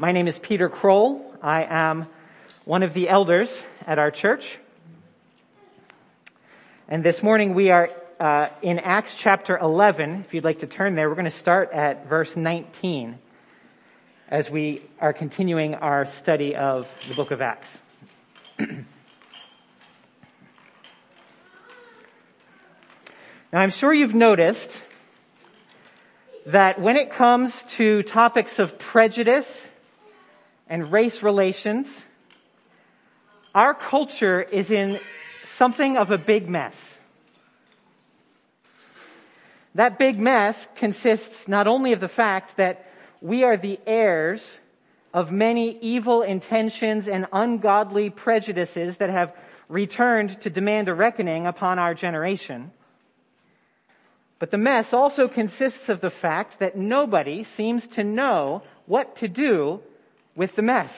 My name is Peter Kroll. I am one of the elders at our church. And this morning we are uh, in Acts chapter 11. If you'd like to turn there, we're going to start at verse 19 as we are continuing our study of the book of Acts. now I'm sure you've noticed that when it comes to topics of prejudice and race relations, our culture is in something of a big mess. That big mess consists not only of the fact that we are the heirs of many evil intentions and ungodly prejudices that have returned to demand a reckoning upon our generation, but the mess also consists of the fact that nobody seems to know what to do with the mess.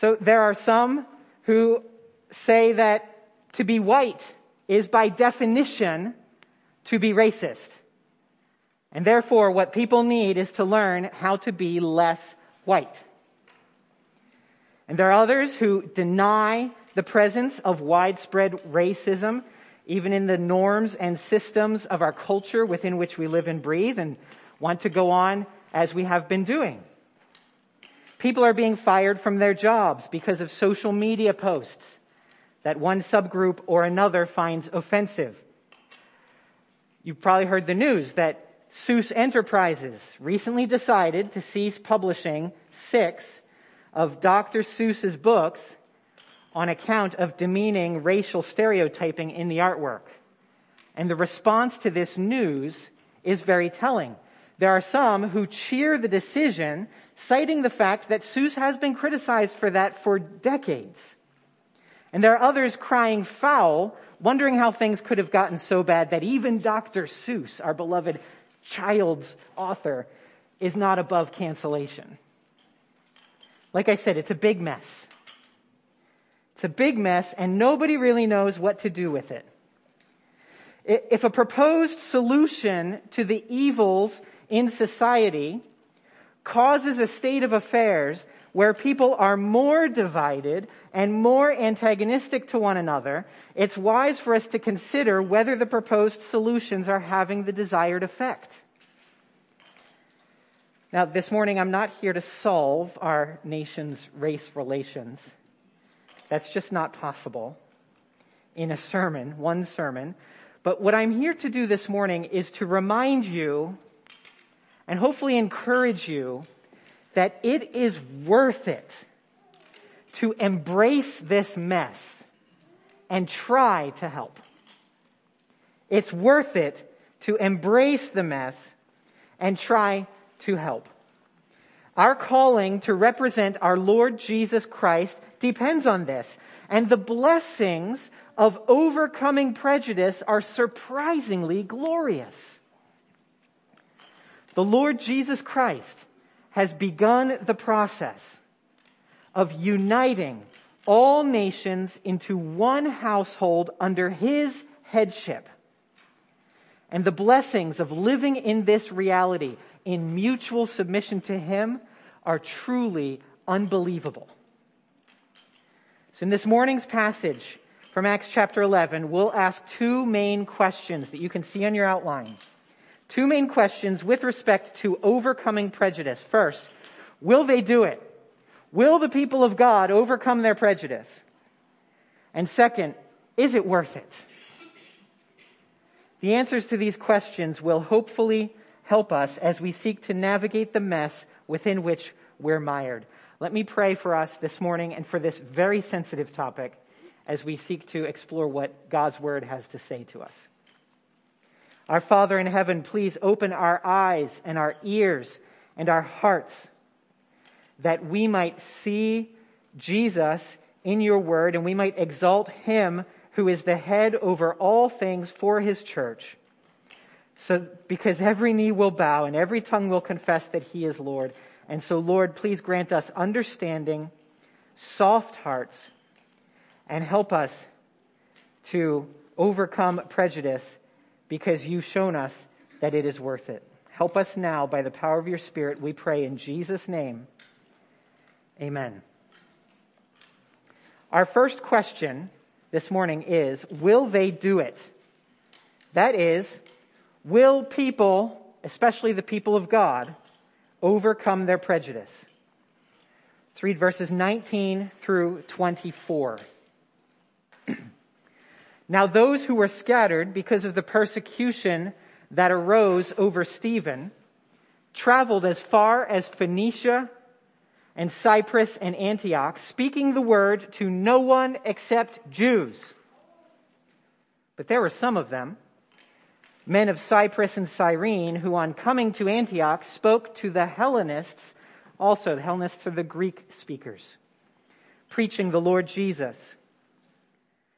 So there are some who say that to be white is by definition to be racist. And therefore what people need is to learn how to be less white. And there are others who deny the presence of widespread racism even in the norms and systems of our culture within which we live and breathe and want to go on as we have been doing. People are being fired from their jobs because of social media posts that one subgroup or another finds offensive. You've probably heard the news that Seuss Enterprises recently decided to cease publishing six of Dr. Seuss's books on account of demeaning racial stereotyping in the artwork. And the response to this news is very telling. There are some who cheer the decision, citing the fact that Seuss has been criticized for that for decades. And there are others crying foul, wondering how things could have gotten so bad that even Dr. Seuss, our beloved child's author, is not above cancellation. Like I said, it's a big mess. It's a big mess and nobody really knows what to do with it. If a proposed solution to the evils in society causes a state of affairs where people are more divided and more antagonistic to one another, it's wise for us to consider whether the proposed solutions are having the desired effect. Now, this morning I'm not here to solve our nation's race relations. That's just not possible in a sermon, one sermon. But what I'm here to do this morning is to remind you and hopefully encourage you that it is worth it to embrace this mess and try to help. It's worth it to embrace the mess and try to help. Our calling to represent our Lord Jesus Christ depends on this. And the blessings of overcoming prejudice are surprisingly glorious. The Lord Jesus Christ has begun the process of uniting all nations into one household under His headship. And the blessings of living in this reality in mutual submission to Him are truly unbelievable. So in this morning's passage from Acts chapter 11, we'll ask two main questions that you can see on your outline. Two main questions with respect to overcoming prejudice. First, will they do it? Will the people of God overcome their prejudice? And second, is it worth it? The answers to these questions will hopefully help us as we seek to navigate the mess within which we're mired. Let me pray for us this morning and for this very sensitive topic as we seek to explore what God's Word has to say to us. Our Father in heaven, please open our eyes and our ears and our hearts that we might see Jesus in your Word and we might exalt Him who is the head over all things for His church. So, because every knee will bow and every tongue will confess that He is Lord. And so, Lord, please grant us understanding, soft hearts, and help us to overcome prejudice because you've shown us that it is worth it. Help us now by the power of your Spirit, we pray in Jesus' name. Amen. Our first question this morning is Will they do it? That is, will people, especially the people of God, overcome their prejudice? Let's read verses 19 through 24. now, those who were scattered because of the persecution that arose over Stephen traveled as far as Phoenicia and Cyprus and Antioch, speaking the word to no one except Jews. But there were some of them, men of Cyprus and Cyrene, who on coming to Antioch spoke to the Hellenists also, the Hellenists are the Greek speakers, preaching the Lord Jesus.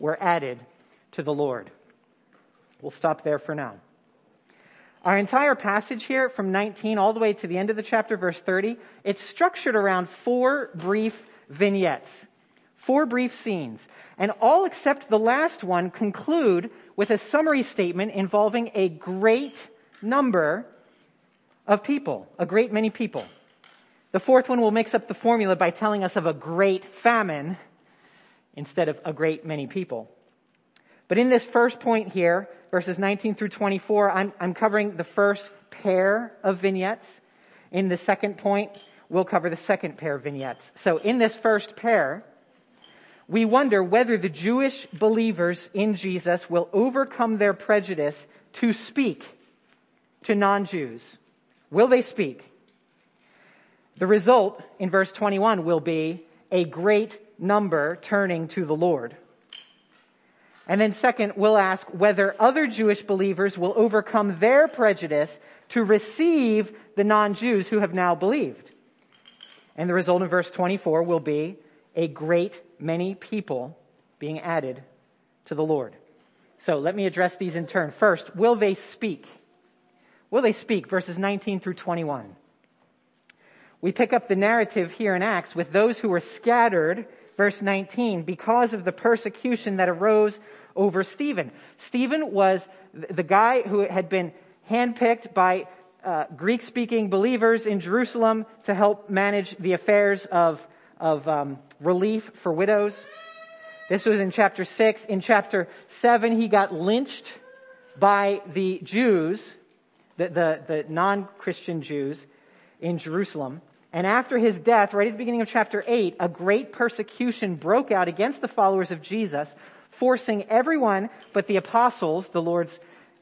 were added to the Lord. We'll stop there for now. Our entire passage here from 19 all the way to the end of the chapter, verse 30, it's structured around four brief vignettes, four brief scenes. And all except the last one conclude with a summary statement involving a great number of people, a great many people. The fourth one will mix up the formula by telling us of a great famine instead of a great many people. But in this first point here, verses 19 through 24, I'm, I'm covering the first pair of vignettes. In the second point, we'll cover the second pair of vignettes. So in this first pair, we wonder whether the Jewish believers in Jesus will overcome their prejudice to speak to non-Jews. Will they speak? The result in verse 21 will be a great number turning to the Lord. And then second, we'll ask whether other Jewish believers will overcome their prejudice to receive the non-Jews who have now believed. And the result in verse 24 will be a great many people being added to the Lord. So let me address these in turn. First, will they speak? Will they speak? Verses 19 through 21. We pick up the narrative here in Acts with those who were scattered, verse 19, because of the persecution that arose over Stephen. Stephen was the guy who had been handpicked by uh, Greek speaking believers in Jerusalem to help manage the affairs of, of um, relief for widows. This was in chapter 6. In chapter 7, he got lynched by the Jews, the, the, the non Christian Jews in Jerusalem. And after his death, right at the beginning of chapter 8, a great persecution broke out against the followers of Jesus, forcing everyone but the apostles, the Lord's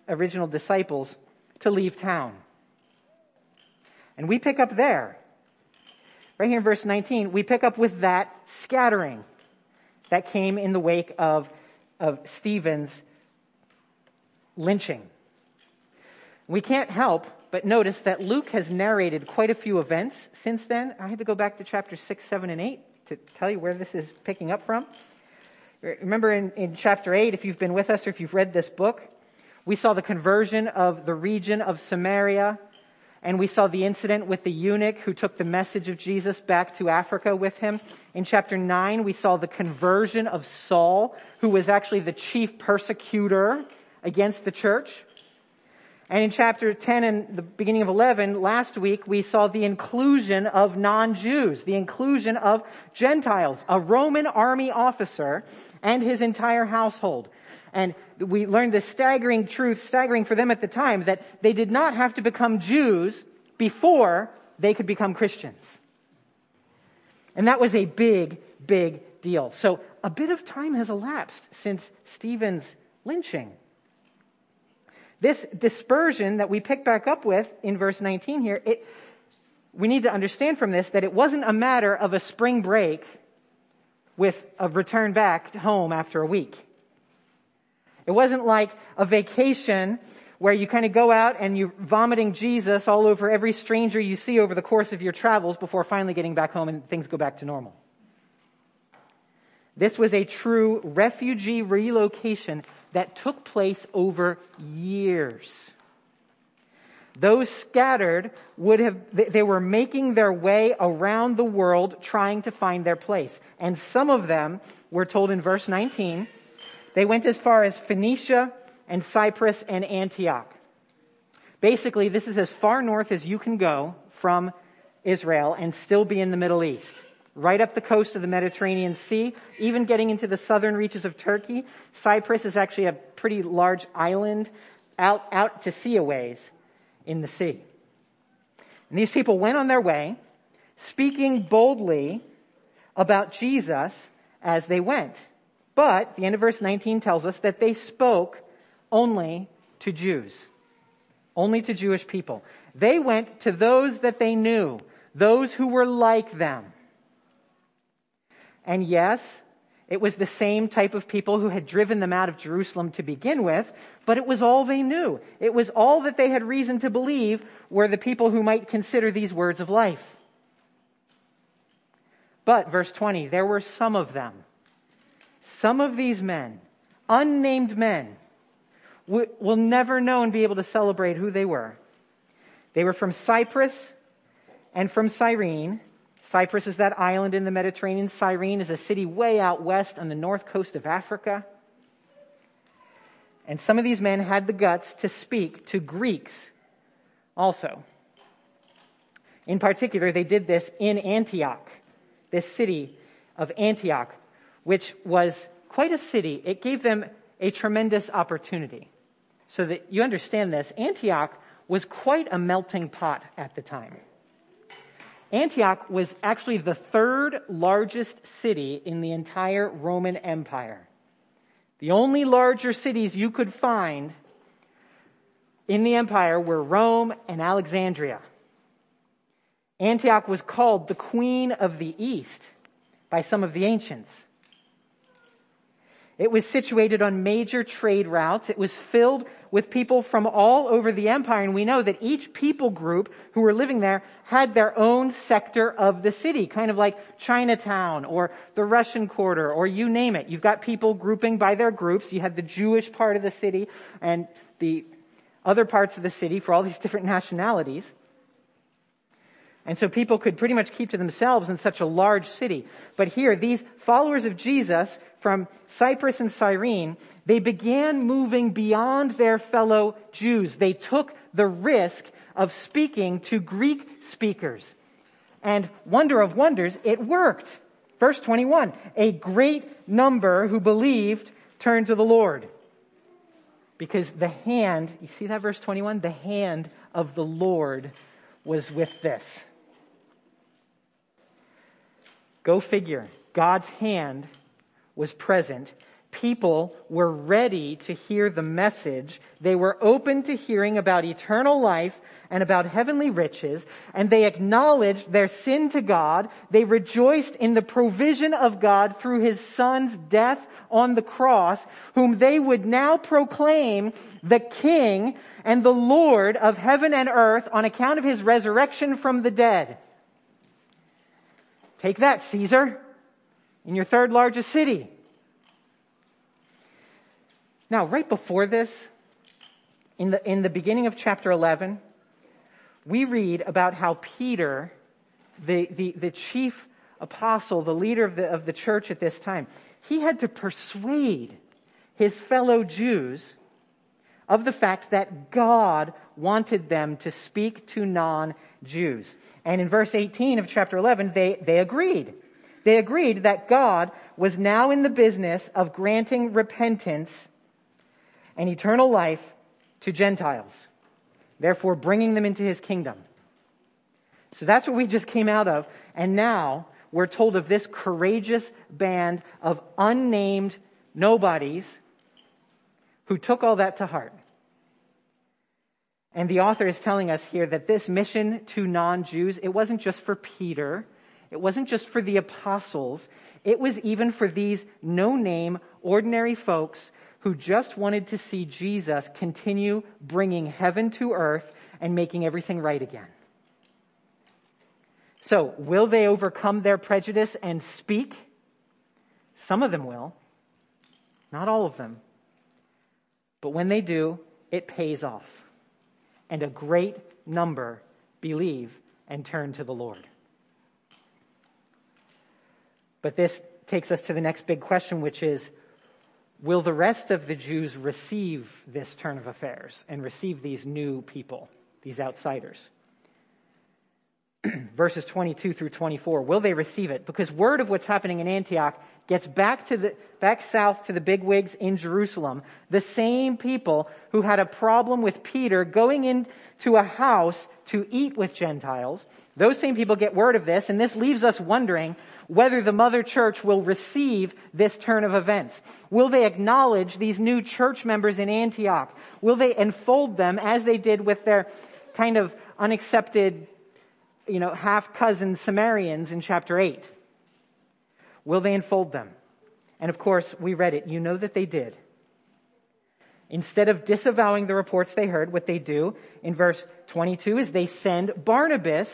original disciples, to leave town. And we pick up there. Right here in verse 19, we pick up with that scattering that came in the wake of, of Stephen's lynching. We can't help but notice that Luke has narrated quite a few events since then. I had to go back to chapter 6, 7, and 8 to tell you where this is picking up from. Remember in, in chapter 8, if you've been with us or if you've read this book, we saw the conversion of the region of Samaria, and we saw the incident with the eunuch who took the message of Jesus back to Africa with him. In chapter 9, we saw the conversion of Saul, who was actually the chief persecutor against the church. And in chapter 10 and the beginning of 11, last week, we saw the inclusion of non-Jews, the inclusion of Gentiles, a Roman army officer and his entire household. And we learned the staggering truth, staggering for them at the time, that they did not have to become Jews before they could become Christians. And that was a big, big deal. So a bit of time has elapsed since Stephen's lynching. This dispersion that we pick back up with in verse 19 here, it, we need to understand from this that it wasn't a matter of a spring break with a return back home after a week. It wasn't like a vacation where you kind of go out and you're vomiting Jesus all over every stranger you see over the course of your travels before finally getting back home and things go back to normal. This was a true refugee relocation that took place over years. Those scattered would have, they were making their way around the world trying to find their place. And some of them, we're told in verse 19, they went as far as Phoenicia and Cyprus and Antioch. Basically, this is as far north as you can go from Israel and still be in the Middle East. Right up the coast of the Mediterranean Sea, even getting into the southern reaches of Turkey. Cyprus is actually a pretty large island out, out to sea a ways in the sea. And these people went on their way, speaking boldly about Jesus as they went. But the end of verse 19 tells us that they spoke only to Jews. Only to Jewish people. They went to those that they knew, those who were like them. And yes, it was the same type of people who had driven them out of Jerusalem to begin with, but it was all they knew. It was all that they had reason to believe were the people who might consider these words of life. But, verse 20, there were some of them. Some of these men, unnamed men, will never know and be able to celebrate who they were. They were from Cyprus and from Cyrene, Cyprus is that island in the Mediterranean. Cyrene is a city way out west on the north coast of Africa. And some of these men had the guts to speak to Greeks also. In particular, they did this in Antioch, this city of Antioch, which was quite a city. It gave them a tremendous opportunity. So that you understand this, Antioch was quite a melting pot at the time. Antioch was actually the third largest city in the entire Roman Empire. The only larger cities you could find in the empire were Rome and Alexandria. Antioch was called the Queen of the East by some of the ancients. It was situated on major trade routes. It was filled with people from all over the empire. And we know that each people group who were living there had their own sector of the city, kind of like Chinatown or the Russian Quarter or you name it. You've got people grouping by their groups. You had the Jewish part of the city and the other parts of the city for all these different nationalities. And so people could pretty much keep to themselves in such a large city. But here, these followers of Jesus from Cyprus and Cyrene, they began moving beyond their fellow Jews. They took the risk of speaking to Greek speakers. And wonder of wonders, it worked. Verse 21, a great number who believed turned to the Lord. Because the hand, you see that verse 21? The hand of the Lord was with this. Go figure. God's hand was present. People were ready to hear the message. They were open to hearing about eternal life and about heavenly riches, and they acknowledged their sin to God. They rejoiced in the provision of God through His Son's death on the cross, whom they would now proclaim the King and the Lord of heaven and earth on account of His resurrection from the dead. Take that, Caesar in your third largest city. Now, right before this, in the, in the beginning of chapter 11, we read about how Peter, the, the, the chief apostle, the leader of the, of the church at this time, he had to persuade his fellow Jews of the fact that God wanted them to speak to non-Jews. And in verse 18 of chapter 11, they, they agreed. They agreed that God was now in the business of granting repentance and eternal life to Gentiles, therefore bringing them into his kingdom. So that's what we just came out of. And now we're told of this courageous band of unnamed nobodies who took all that to heart. And the author is telling us here that this mission to non-Jews, it wasn't just for Peter. It wasn't just for the apostles. It was even for these no-name, ordinary folks who just wanted to see Jesus continue bringing heaven to earth and making everything right again. So, will they overcome their prejudice and speak? Some of them will. Not all of them. But when they do, it pays off. And a great number believe and turn to the Lord. But this takes us to the next big question, which is, will the rest of the Jews receive this turn of affairs and receive these new people, these outsiders? Verses 22 through 24. Will they receive it? Because word of what's happening in Antioch gets back to the, back south to the big wigs in Jerusalem. The same people who had a problem with Peter going into a house to eat with Gentiles. Those same people get word of this, and this leaves us wondering whether the mother church will receive this turn of events. Will they acknowledge these new church members in Antioch? Will they enfold them as they did with their kind of unaccepted, you know, half cousin Samaritans in chapter 8? Will they enfold them? And of course, we read it. You know that they did. Instead of disavowing the reports they heard, what they do in verse 22 is they send Barnabas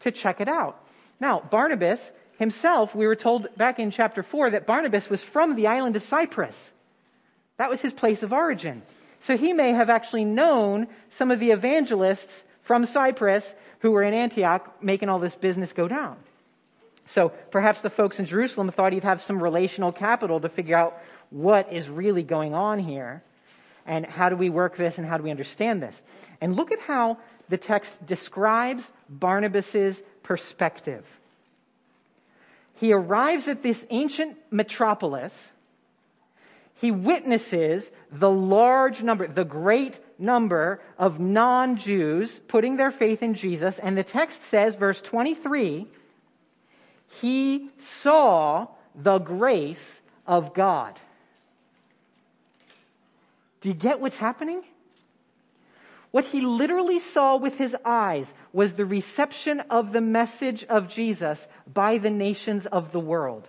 to check it out. Now, Barnabas himself, we were told back in chapter 4 that Barnabas was from the island of Cyprus. That was his place of origin. So he may have actually known some of the evangelists from Cyprus who were in Antioch making all this business go down. So perhaps the folks in Jerusalem thought he'd have some relational capital to figure out what is really going on here and how do we work this and how do we understand this. And look at how the text describes Barnabas's perspective he arrives at this ancient metropolis. He witnesses the large number, the great number of non-Jews putting their faith in Jesus. And the text says, verse 23, he saw the grace of God. Do you get what's happening? What he literally saw with his eyes was the reception of the message of Jesus by the nations of the world.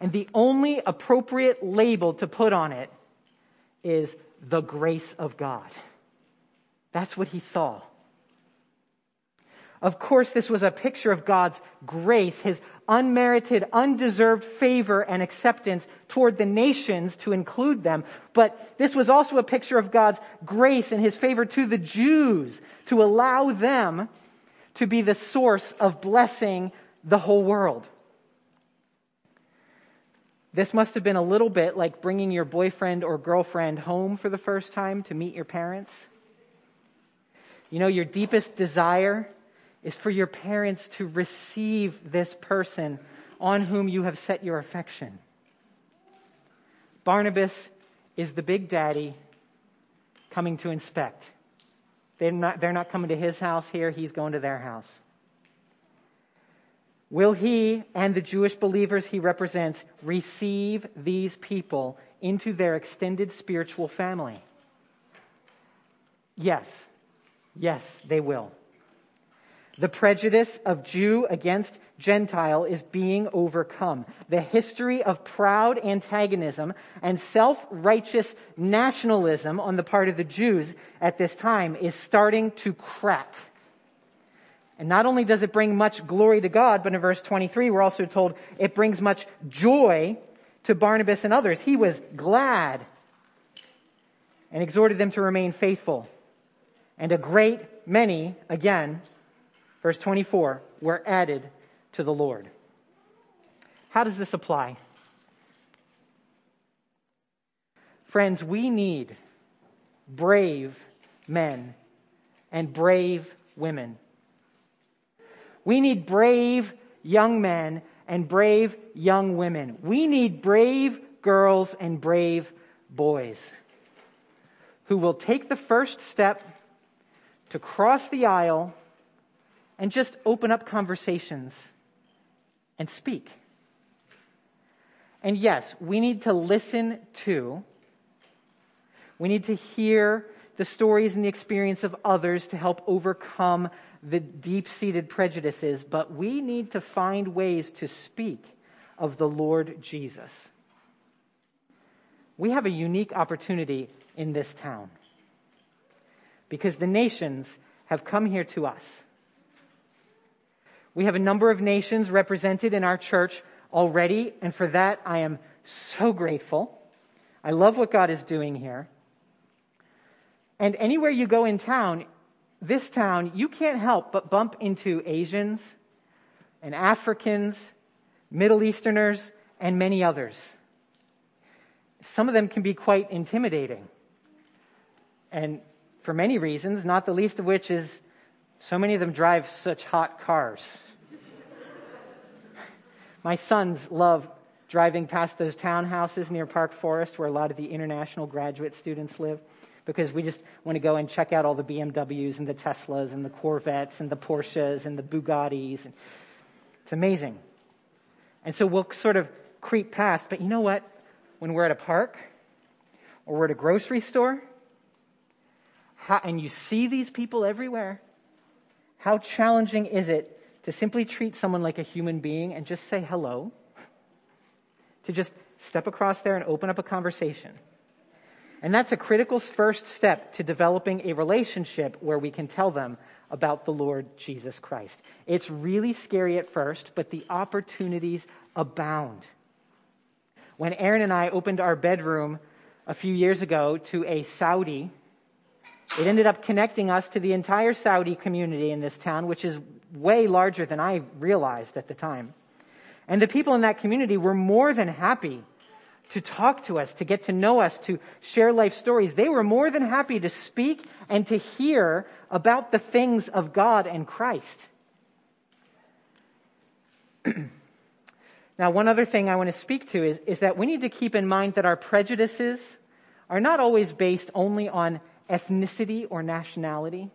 And the only appropriate label to put on it is the grace of God. That's what he saw. Of course, this was a picture of God's grace, His unmerited, undeserved favor and acceptance toward the nations to include them. But this was also a picture of God's grace and His favor to the Jews to allow them to be the source of blessing the whole world. This must have been a little bit like bringing your boyfriend or girlfriend home for the first time to meet your parents. You know, your deepest desire is for your parents to receive this person on whom you have set your affection. Barnabas is the big daddy coming to inspect. They're not, they're not coming to his house here, he's going to their house. Will he and the Jewish believers he represents receive these people into their extended spiritual family? Yes. Yes, they will. The prejudice of Jew against Gentile is being overcome. The history of proud antagonism and self-righteous nationalism on the part of the Jews at this time is starting to crack. And not only does it bring much glory to God, but in verse 23 we're also told it brings much joy to Barnabas and others. He was glad and exhorted them to remain faithful. And a great many, again, verse 24, were added to the Lord. How does this apply? Friends, we need brave men and brave women. We need brave young men and brave young women. We need brave girls and brave boys who will take the first step to cross the aisle and just open up conversations and speak. And yes, we need to listen to, we need to hear the stories and the experience of others to help overcome the deep seated prejudices, but we need to find ways to speak of the Lord Jesus. we have a unique opportunity in this town. Because the nations have come here to us. We have a number of nations represented in our church already, and for that I am so grateful. I love what God is doing here. And anywhere you go in town, this town, you can't help but bump into Asians and Africans, Middle Easterners, and many others. Some of them can be quite intimidating. And for many reasons, not the least of which is so many of them drive such hot cars. My sons love driving past those townhouses near Park Forest where a lot of the international graduate students live because we just want to go and check out all the BMWs and the Teslas and the Corvettes and the Porsches and the Bugattis. And it's amazing. And so we'll sort of creep past, but you know what? When we're at a park or we're at a grocery store how, and you see these people everywhere, how challenging is it to simply treat someone like a human being and just say hello? To just step across there and open up a conversation. And that's a critical first step to developing a relationship where we can tell them about the Lord Jesus Christ. It's really scary at first, but the opportunities abound. When Aaron and I opened our bedroom a few years ago to a Saudi, it ended up connecting us to the entire Saudi community in this town, which is way larger than I realized at the time. And the people in that community were more than happy to talk to us, to get to know us, to share life stories. They were more than happy to speak and to hear about the things of God and Christ. now, one other thing I want to speak to is, is that we need to keep in mind that our prejudices are not always based only on ethnicity or nationality.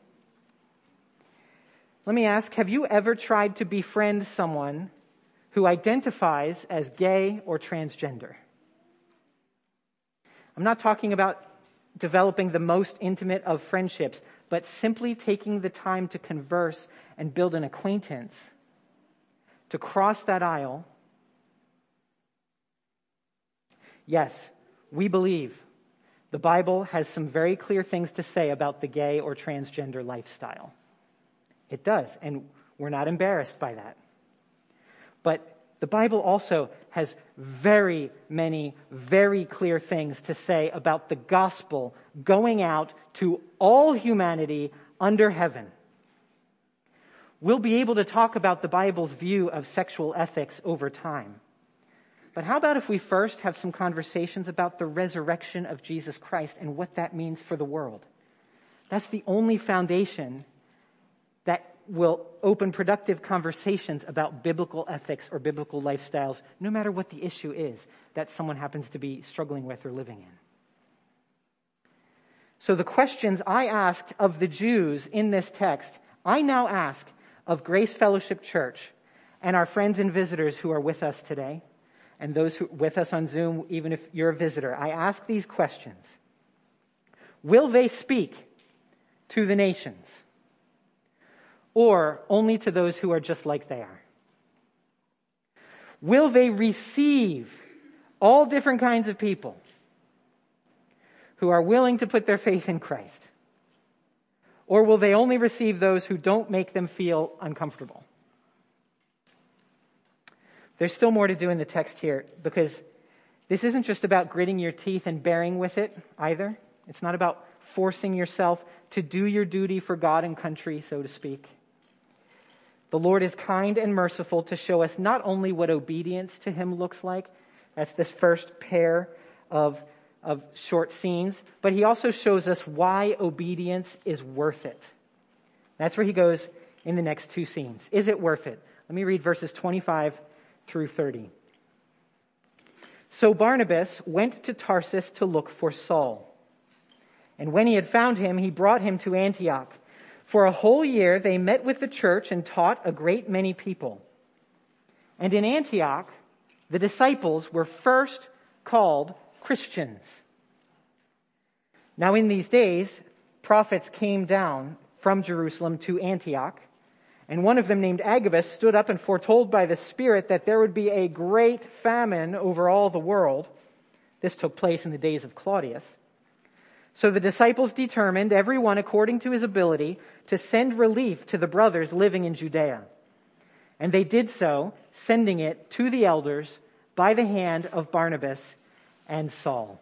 Let me ask, have you ever tried to befriend someone who identifies as gay or transgender? I'm not talking about developing the most intimate of friendships, but simply taking the time to converse and build an acquaintance, to cross that aisle. Yes, we believe the Bible has some very clear things to say about the gay or transgender lifestyle. It does, and we're not embarrassed by that. But the Bible also has very many, very clear things to say about the gospel going out to all humanity under heaven. We'll be able to talk about the Bible's view of sexual ethics over time. But how about if we first have some conversations about the resurrection of Jesus Christ and what that means for the world? That's the only foundation will open productive conversations about biblical ethics or biblical lifestyles, no matter what the issue is that someone happens to be struggling with or living in. So the questions I asked of the Jews in this text, I now ask of Grace Fellowship Church and our friends and visitors who are with us today, and those who with us on Zoom, even if you're a visitor. I ask these questions. Will they speak to the nations? Or only to those who are just like they are? Will they receive all different kinds of people who are willing to put their faith in Christ? Or will they only receive those who don't make them feel uncomfortable? There's still more to do in the text here because this isn't just about gritting your teeth and bearing with it either. It's not about forcing yourself to do your duty for God and country, so to speak. The Lord is kind and merciful to show us not only what obedience to Him looks like, that's this first pair of, of short scenes, but He also shows us why obedience is worth it. That's where He goes in the next two scenes. Is it worth it? Let me read verses 25 through 30. So Barnabas went to Tarsus to look for Saul. And when he had found him, he brought him to Antioch. For a whole year, they met with the church and taught a great many people. And in Antioch, the disciples were first called Christians. Now, in these days, prophets came down from Jerusalem to Antioch, and one of them, named Agabus, stood up and foretold by the Spirit that there would be a great famine over all the world. This took place in the days of Claudius. So the disciples determined, everyone according to his ability, to send relief to the brothers living in Judea. And they did so, sending it to the elders by the hand of Barnabas and Saul.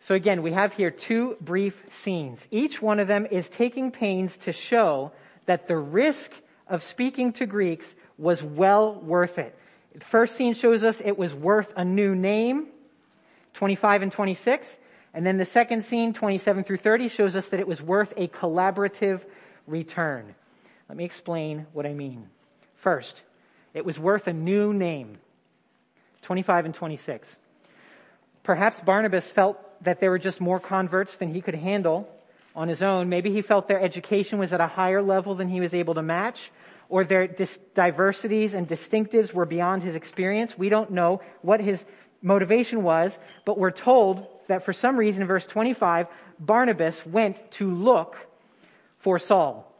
So again, we have here two brief scenes. Each one of them is taking pains to show that the risk of speaking to Greeks was well worth it. The first scene shows us it was worth a new name, 25 and 26. And then the second scene, 27 through 30, shows us that it was worth a collaborative return. Let me explain what I mean. First, it was worth a new name. 25 and 26. Perhaps Barnabas felt that there were just more converts than he could handle on his own. Maybe he felt their education was at a higher level than he was able to match, or their dis- diversities and distinctives were beyond his experience. We don't know what his motivation was, but we're told that for some reason verse 25, Barnabas went to look for Saul.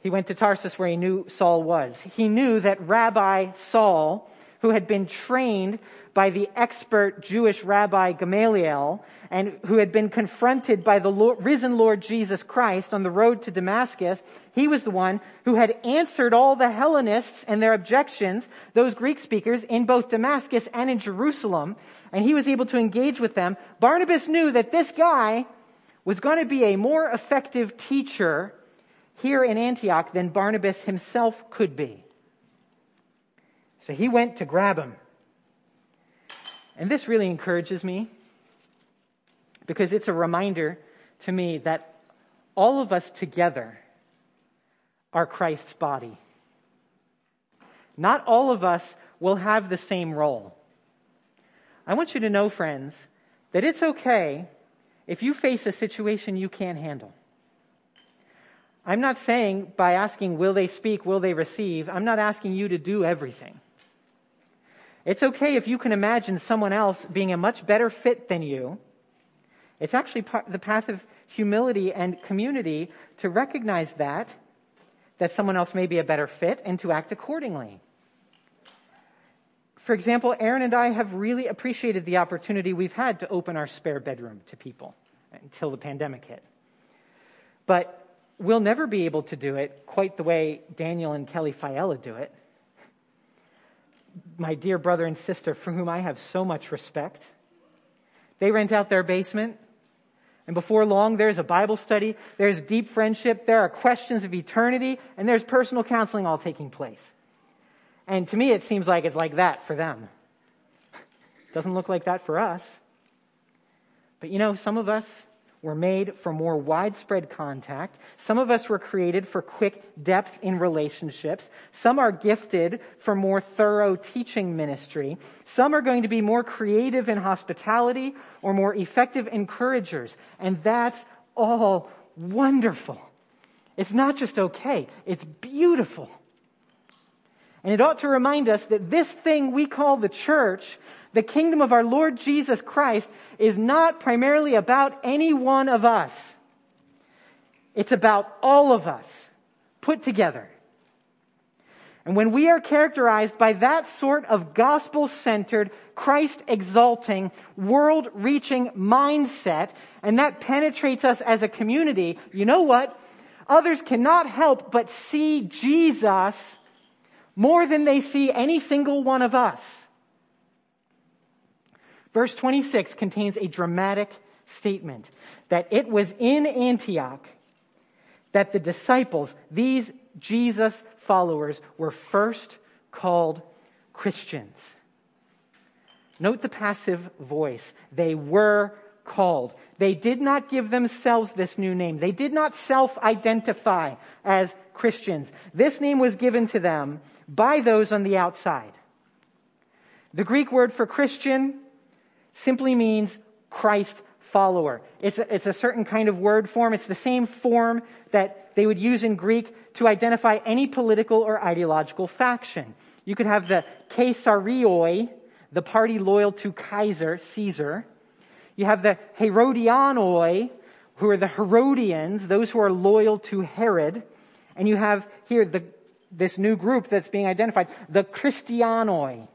He went to Tarsus where he knew Saul was. He knew that Rabbi Saul, who had been trained by the expert Jewish Rabbi Gamaliel and who had been confronted by the Lord, risen Lord Jesus Christ on the road to Damascus, he was the one who had answered all the Hellenists and their objections, those Greek speakers, in both Damascus and in Jerusalem, and he was able to engage with them. Barnabas knew that this guy was going to be a more effective teacher here in Antioch than Barnabas himself could be. So he went to grab him. And this really encourages me because it's a reminder to me that all of us together are Christ's body. Not all of us will have the same role. I want you to know, friends, that it's okay if you face a situation you can't handle. I'm not saying by asking, will they speak, will they receive, I'm not asking you to do everything. It's okay if you can imagine someone else being a much better fit than you. It's actually the path of humility and community to recognize that, that someone else may be a better fit and to act accordingly. For example, Aaron and I have really appreciated the opportunity we've had to open our spare bedroom to people until the pandemic hit. But we'll never be able to do it quite the way Daniel and Kelly Fiella do it my dear brother and sister for whom I have so much respect. They rent out their basement. And before long, there's a Bible study, there's deep friendship, there are questions of eternity, and there's personal counseling all taking place. And to me, it seems like it's like that for them. Doesn't look like that for us. But you know, some of us, were made for more widespread contact. Some of us were created for quick depth in relationships. Some are gifted for more thorough teaching ministry. Some are going to be more creative in hospitality or more effective encouragers. And that's all wonderful. It's not just okay, it's beautiful. And it ought to remind us that this thing we call the church the kingdom of our Lord Jesus Christ is not primarily about any one of us. It's about all of us put together. And when we are characterized by that sort of gospel centered, Christ exalting, world reaching mindset, and that penetrates us as a community, you know what? Others cannot help but see Jesus more than they see any single one of us. Verse 26 contains a dramatic statement that it was in Antioch that the disciples, these Jesus followers, were first called Christians. Note the passive voice. They were called. They did not give themselves this new name. They did not self-identify as Christians. This name was given to them by those on the outside. The Greek word for Christian simply means Christ follower. It's a, it's a certain kind of word form. It's the same form that they would use in Greek to identify any political or ideological faction. You could have the Caesarioi, the party loyal to Kaiser, Caesar. You have the Herodianoi, who are the Herodians, those who are loyal to Herod. And you have here the, this new group that's being identified, the Christianoi,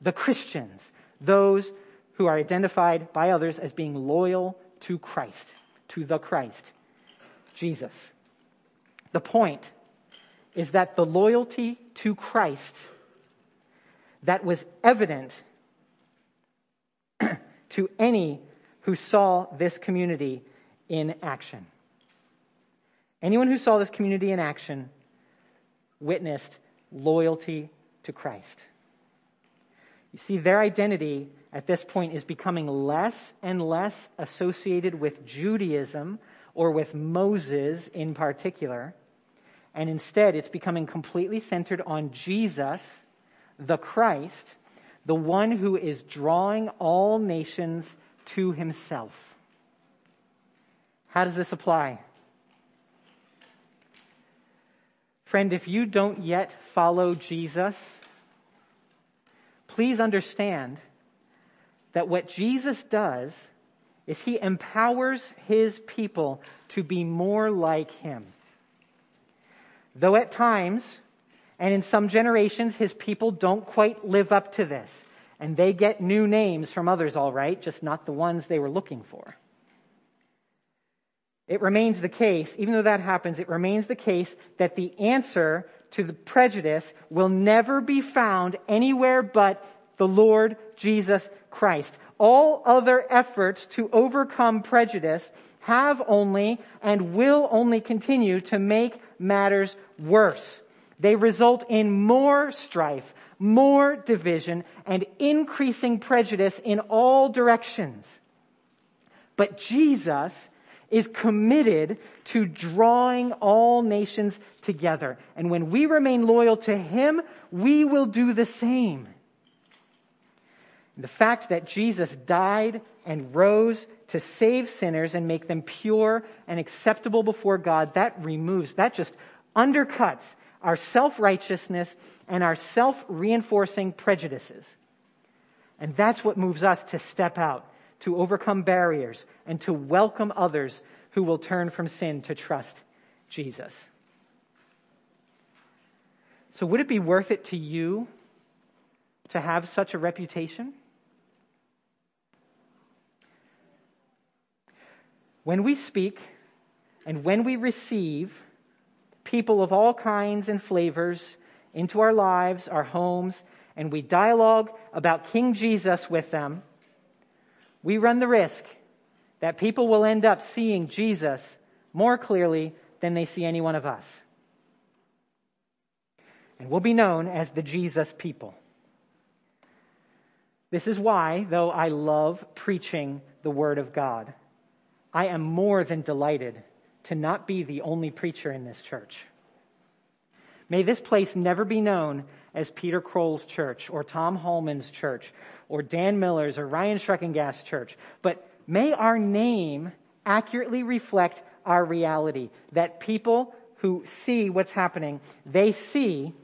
the Christians, those who are identified by others as being loyal to Christ, to the Christ, Jesus. The point is that the loyalty to Christ that was evident to any who saw this community in action. Anyone who saw this community in action witnessed loyalty to Christ. You see, their identity at this point is becoming less and less associated with Judaism or with Moses in particular. And instead, it's becoming completely centered on Jesus, the Christ, the one who is drawing all nations to himself. How does this apply? Friend, if you don't yet follow Jesus, please understand that what Jesus does is he empowers his people to be more like him. Though at times, and in some generations, his people don't quite live up to this. And they get new names from others, all right, just not the ones they were looking for. It remains the case, even though that happens, it remains the case that the answer to the prejudice will never be found anywhere but the Lord Jesus Christ. All other efforts to overcome prejudice have only and will only continue to make matters worse. They result in more strife, more division, and increasing prejudice in all directions. But Jesus is committed to drawing all nations together. And when we remain loyal to Him, we will do the same. The fact that Jesus died and rose to save sinners and make them pure and acceptable before God, that removes, that just undercuts our self-righteousness and our self-reinforcing prejudices. And that's what moves us to step out to overcome barriers, and to welcome others who will turn from sin to trust Jesus. So, would it be worth it to you to have such a reputation? When we speak and when we receive people of all kinds and flavors into our lives, our homes, and we dialogue about King Jesus with them, we run the risk that people will end up seeing Jesus more clearly than they see any one of us. And we'll be known as the Jesus people. This is why, though I love preaching the Word of God, I am more than delighted to not be the only preacher in this church. May this place never be known as Peter Kroll's church or Tom Holman's church or Dan Miller's or Ryan Schreckengast's church, but may our name accurately reflect our reality. That people who see what's happening, they see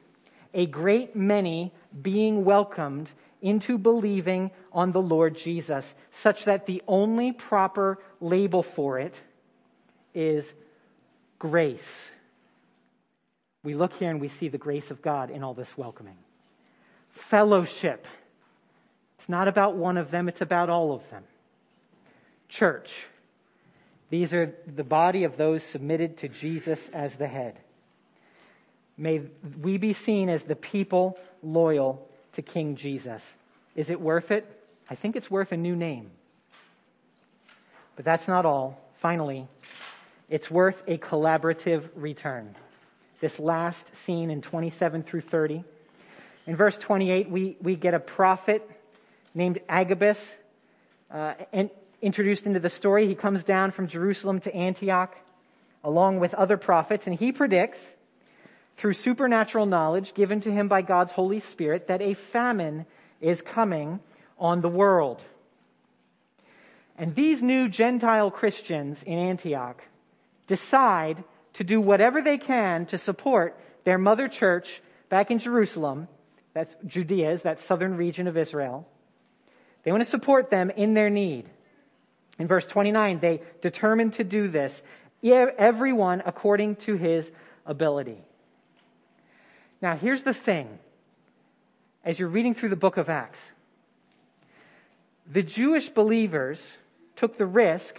a great many being welcomed into believing on the Lord Jesus, such that the only proper label for it is grace. We look here and we see the grace of God in all this welcoming. Fellowship. It's not about one of them, it's about all of them. Church. These are the body of those submitted to Jesus as the head. May we be seen as the people loyal to King Jesus. Is it worth it? I think it's worth a new name. But that's not all. Finally, it's worth a collaborative return. This last scene in 27 through 30. In verse 28, we, we get a prophet named Agabus uh, and introduced into the story. He comes down from Jerusalem to Antioch along with other prophets, and he predicts through supernatural knowledge given to him by God's Holy Spirit that a famine is coming on the world. And these new Gentile Christians in Antioch decide to do whatever they can to support their mother church back in Jerusalem, that's Judea, is that southern region of Israel. They want to support them in their need. In verse 29, they determine to do this, everyone according to his ability. Now, here's the thing as you're reading through the book of Acts. The Jewish believers took the risk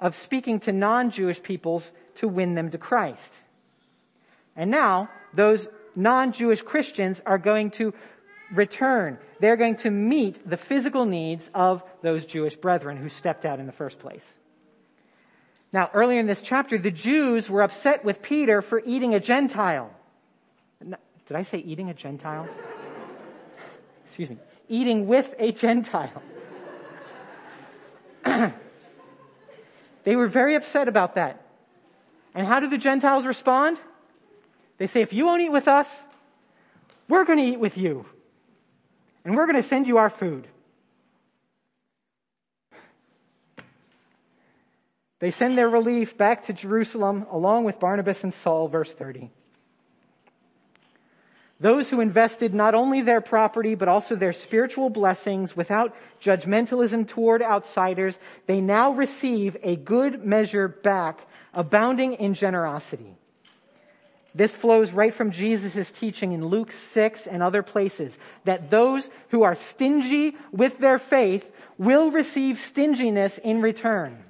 of speaking to non-Jewish peoples to win them to Christ. And now, those non-Jewish Christians are going to return. They're going to meet the physical needs of those Jewish brethren who stepped out in the first place. Now, earlier in this chapter, the Jews were upset with Peter for eating a Gentile. Did I say eating a Gentile? Excuse me. Eating with a Gentile. they were very upset about that. And how do the Gentiles respond? They say, if you won't eat with us, we're going to eat with you. And we're going to send you our food. They send their relief back to Jerusalem along with Barnabas and Saul, verse 30. Those who invested not only their property, but also their spiritual blessings without judgmentalism toward outsiders, they now receive a good measure back, abounding in generosity. This flows right from Jesus' teaching in Luke 6 and other places that those who are stingy with their faith will receive stinginess in return.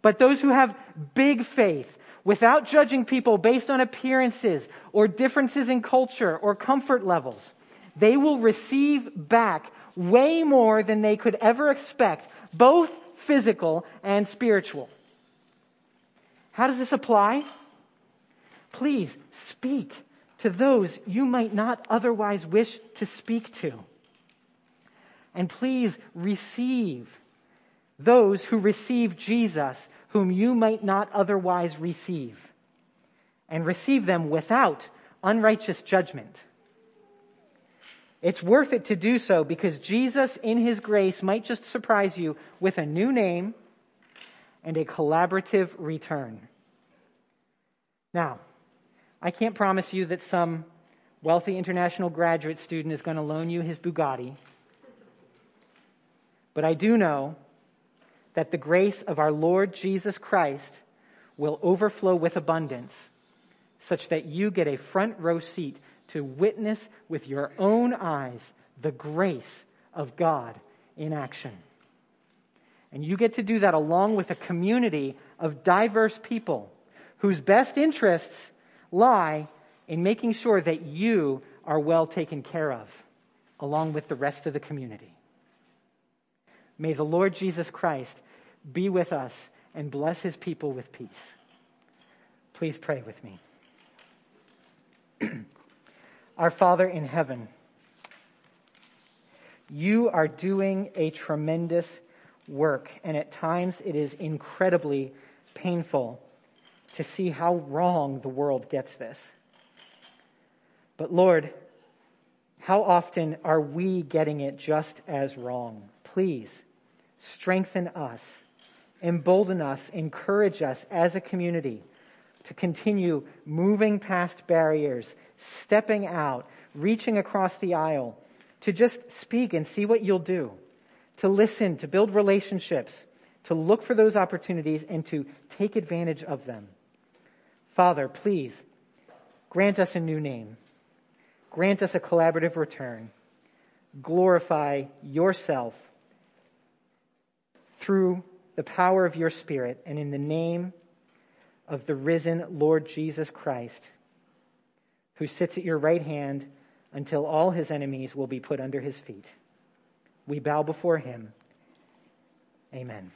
But those who have big faith, without judging people based on appearances or differences in culture or comfort levels, they will receive back way more than they could ever expect, both physical and spiritual. How does this apply? Please speak to those you might not otherwise wish to speak to. And please receive those who receive Jesus, whom you might not otherwise receive. And receive them without unrighteous judgment. It's worth it to do so because Jesus, in His grace, might just surprise you with a new name and a collaborative return. Now, I can't promise you that some wealthy international graduate student is going to loan you his Bugatti. But I do know that the grace of our Lord Jesus Christ will overflow with abundance such that you get a front row seat to witness with your own eyes the grace of God in action. And you get to do that along with a community of diverse people whose best interests lie in making sure that you are well taken care of, along with the rest of the community. May the Lord Jesus Christ be with us and bless his people with peace. Please pray with me. Our Father in heaven, you are doing a tremendous work, and at times it is incredibly painful to see how wrong the world gets this. But Lord, how often are we getting it just as wrong? Please strengthen us, embolden us, encourage us as a community to continue moving past barriers, stepping out, reaching across the aisle, to just speak and see what you'll do, to listen, to build relationships, to look for those opportunities and to take advantage of them. Father, please grant us a new name. Grant us a collaborative return. Glorify yourself through the power of your Spirit and in the name of the risen Lord Jesus Christ, who sits at your right hand until all his enemies will be put under his feet. We bow before him. Amen.